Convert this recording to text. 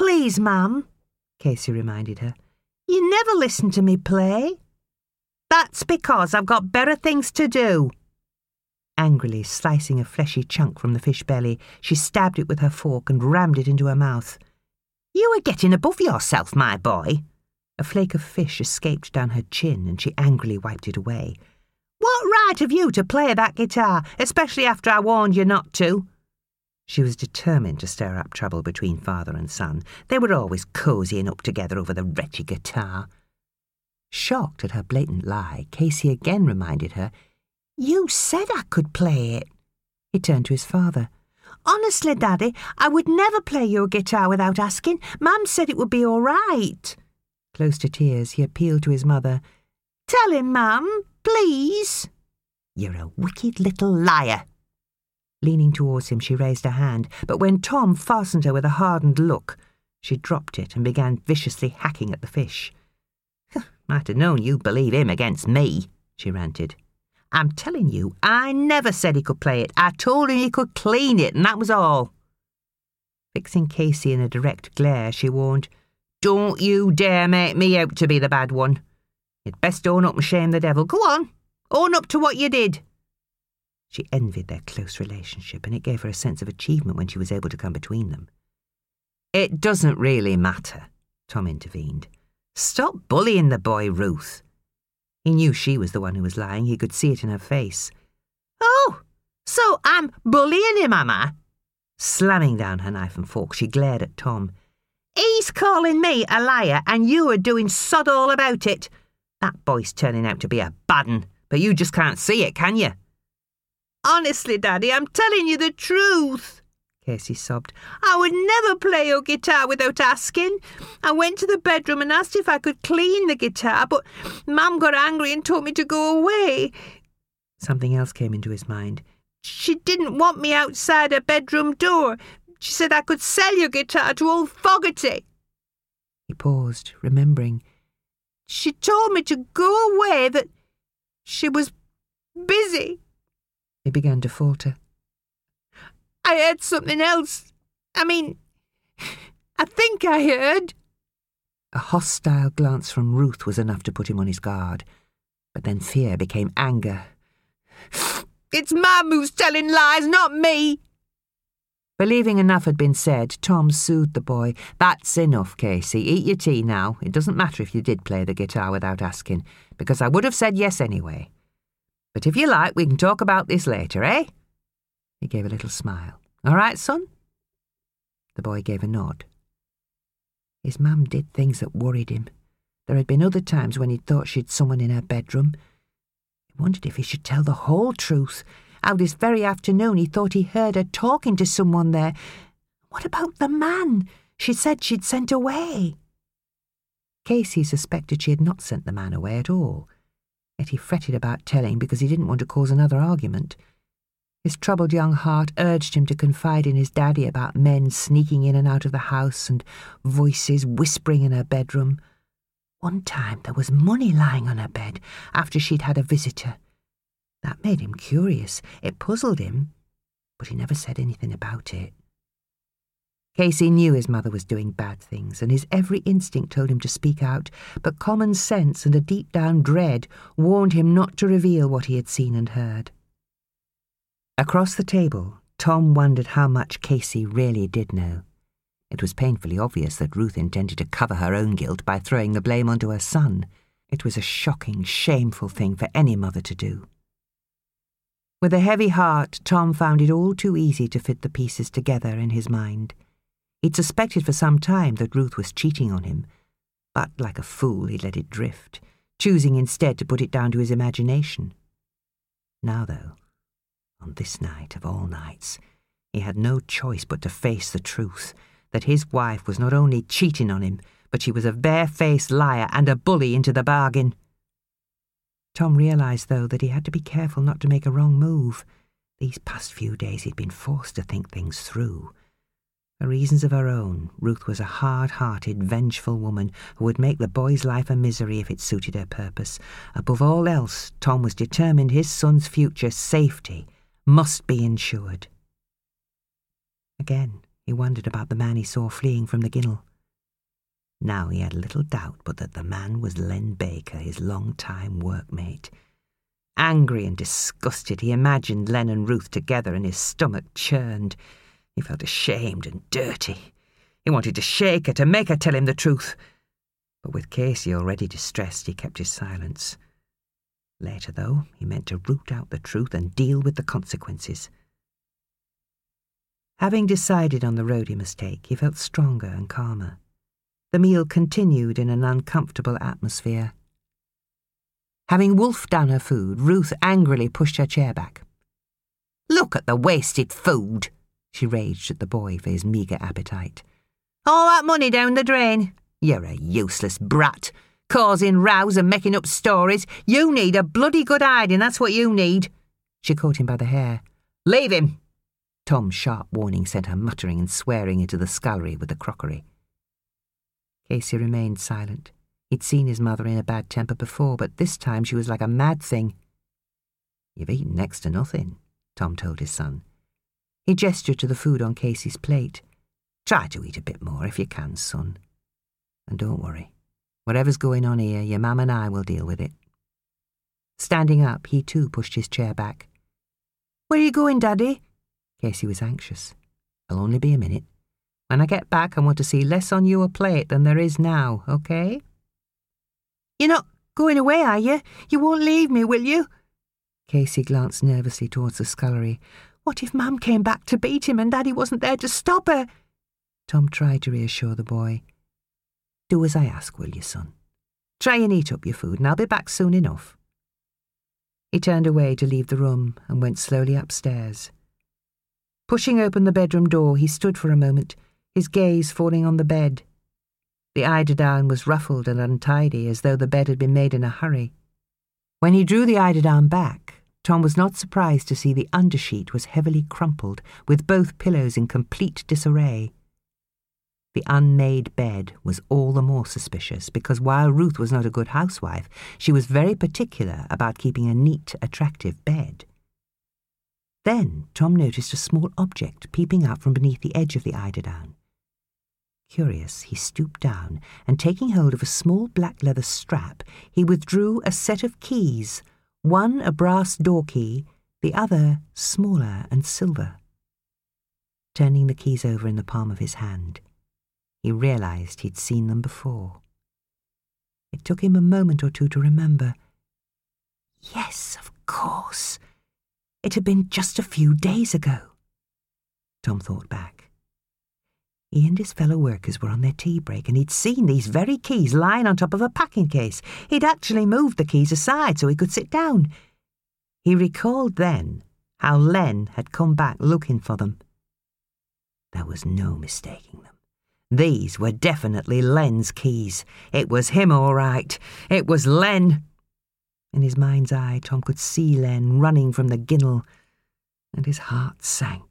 Please, ma'am, Casey reminded her. You never listen to me play. That's because I've got better things to do. Angrily slicing a fleshy chunk from the fish belly, she stabbed it with her fork and rammed it into her mouth. You are getting above yourself, my boy. A flake of fish escaped down her chin and she angrily wiped it away. What right have you to play that guitar, especially after I warned you not to? She was determined to stir up trouble between father and son. They were always cozying up together over the wretched guitar. Shocked at her blatant lie, Casey again reminded her, You said I could play it. He turned to his father. Honestly, Daddy, I would never play your guitar without asking. Mum said it would be all right. Close to tears, he appealed to his mother. Tell him, Mum, please. You're a wicked little liar, Leaning towards him, she raised her hand, but when Tom fastened her with a hardened look, she dropped it and began viciously hacking at the fish. Might have known you'd believe him against me, she ranted. I'm telling you, I never said he could play it. I told him he could clean it, and that was all. Fixing Casey in a direct glare, she warned, Don't you dare make me out to be the bad one. You'd best own up and shame the devil. Go on, own up to what you did. She envied their close relationship, and it gave her a sense of achievement when she was able to come between them. It doesn't really matter, Tom intervened. Stop bullying the boy, Ruth. He knew she was the one who was lying. He could see it in her face. Oh, so I'm bullying him, am I? Slamming down her knife and fork, she glared at Tom. He's calling me a liar, and you are doing sod all about it. That boy's turning out to be a bad un, but you just can't see it, can you? Honestly, Daddy, I'm telling you the truth. Casey sobbed. I would never play your guitar without asking. I went to the bedroom and asked if I could clean the guitar, but Mum got angry and told me to go away. Something else came into his mind. She didn't want me outside her bedroom door. She said I could sell your guitar to old Fogarty. He paused, remembering. She told me to go away, that she was busy. He began to falter. I heard something else. I mean, I think I heard. A hostile glance from Ruth was enough to put him on his guard, but then fear became anger. It's Mum who's telling lies, not me. Believing enough had been said, Tom soothed the boy. That's enough, Casey. Eat your tea now. It doesn't matter if you did play the guitar without asking, because I would have said yes anyway. But if you like, we can talk about this later, eh? He gave a little smile. All right, son? The boy gave a nod. His mum did things that worried him. There had been other times when he'd thought she'd someone in her bedroom. He wondered if he should tell the whole truth. How this very afternoon he thought he heard her talking to someone there. What about the man she said she'd sent away? Casey suspected she had not sent the man away at all yet he fretted about telling because he didn't want to cause another argument. His troubled young heart urged him to confide in his daddy about men sneaking in and out of the house and voices whispering in her bedroom. One time there was money lying on her bed after she'd had a visitor. That made him curious. It puzzled him, but he never said anything about it. Casey knew his mother was doing bad things, and his every instinct told him to speak out, but common sense and a deep down dread warned him not to reveal what he had seen and heard. Across the table, Tom wondered how much Casey really did know. It was painfully obvious that Ruth intended to cover her own guilt by throwing the blame onto her son. It was a shocking, shameful thing for any mother to do. With a heavy heart, Tom found it all too easy to fit the pieces together in his mind. He'd suspected for some time that Ruth was cheating on him, but like a fool he'd let it drift, choosing instead to put it down to his imagination. Now, though, on this night of all nights, he had no choice but to face the truth that his wife was not only cheating on him, but she was a barefaced liar and a bully into the bargain. Tom realised, though, that he had to be careful not to make a wrong move. These past few days he'd been forced to think things through for reasons of her own, Ruth was a hard hearted, vengeful woman who would make the boy's life a misery if it suited her purpose. Above all else, Tom was determined his son's future safety must be ensured. Again, he wondered about the man he saw fleeing from the Ginnel. Now he had little doubt but that the man was Len Baker, his long-time workmate. Angry and disgusted, he imagined Len and Ruth together and his stomach churned. He felt ashamed and dirty. He wanted to shake her, to make her tell him the truth. But with Casey already distressed, he kept his silence. Later, though, he meant to root out the truth and deal with the consequences. Having decided on the road he must take, he felt stronger and calmer. The meal continued in an uncomfortable atmosphere. Having wolfed down her food, Ruth angrily pushed her chair back. Look at the wasted food, she raged at the boy for his meagre appetite. All that money down the drain. You're a useless brat, causing rows and making up stories. You need a bloody good hiding, that's what you need. She caught him by the hair. Leave him! Tom's sharp warning sent her muttering and swearing into the scullery with the crockery. Casey remained silent. He'd seen his mother in a bad temper before, but this time she was like a mad thing. You've eaten next to nothing, Tom told his son. He gestured to the food on Casey's plate. Try to eat a bit more if you can, son. And don't worry. Whatever's going on here, your mam and I will deal with it. Standing up, he too pushed his chair back. Where are you going, Daddy? Casey was anxious. I'll only be a minute. When I get back, I want to see less on your plate than there is now, okay? You're not going away, are you? You won't leave me, will you? Casey glanced nervously towards the scullery. What if Mum came back to beat him and Daddy wasn't there to stop her? Tom tried to reassure the boy. Do as I ask, will you, son? Try and eat up your food, and I'll be back soon enough. He turned away to leave the room and went slowly upstairs. Pushing open the bedroom door, he stood for a moment, his gaze falling on the bed. The eiderdown was ruffled and untidy, as though the bed had been made in a hurry. When he drew the eiderdown back, Tom was not surprised to see the undersheet was heavily crumpled, with both pillows in complete disarray. The unmade bed was all the more suspicious because while Ruth was not a good housewife, she was very particular about keeping a neat, attractive bed. Then Tom noticed a small object peeping out from beneath the edge of the eiderdown. Curious, he stooped down, and taking hold of a small black leather strap, he withdrew a set of keys, one a brass door key, the other smaller and silver. Turning the keys over in the palm of his hand, he realized he'd seen them before. It took him a moment or two to remember. Yes, of course. It had been just a few days ago. Tom thought back. He and his fellow workers were on their tea break and he'd seen these very keys lying on top of a packing case. He'd actually moved the keys aside so he could sit down. He recalled then how Len had come back looking for them. There was no mistaking them. These were definitely Len's keys. It was him, all right. It was Len. In his mind's eye, Tom could see Len running from the ginnel, and his heart sank.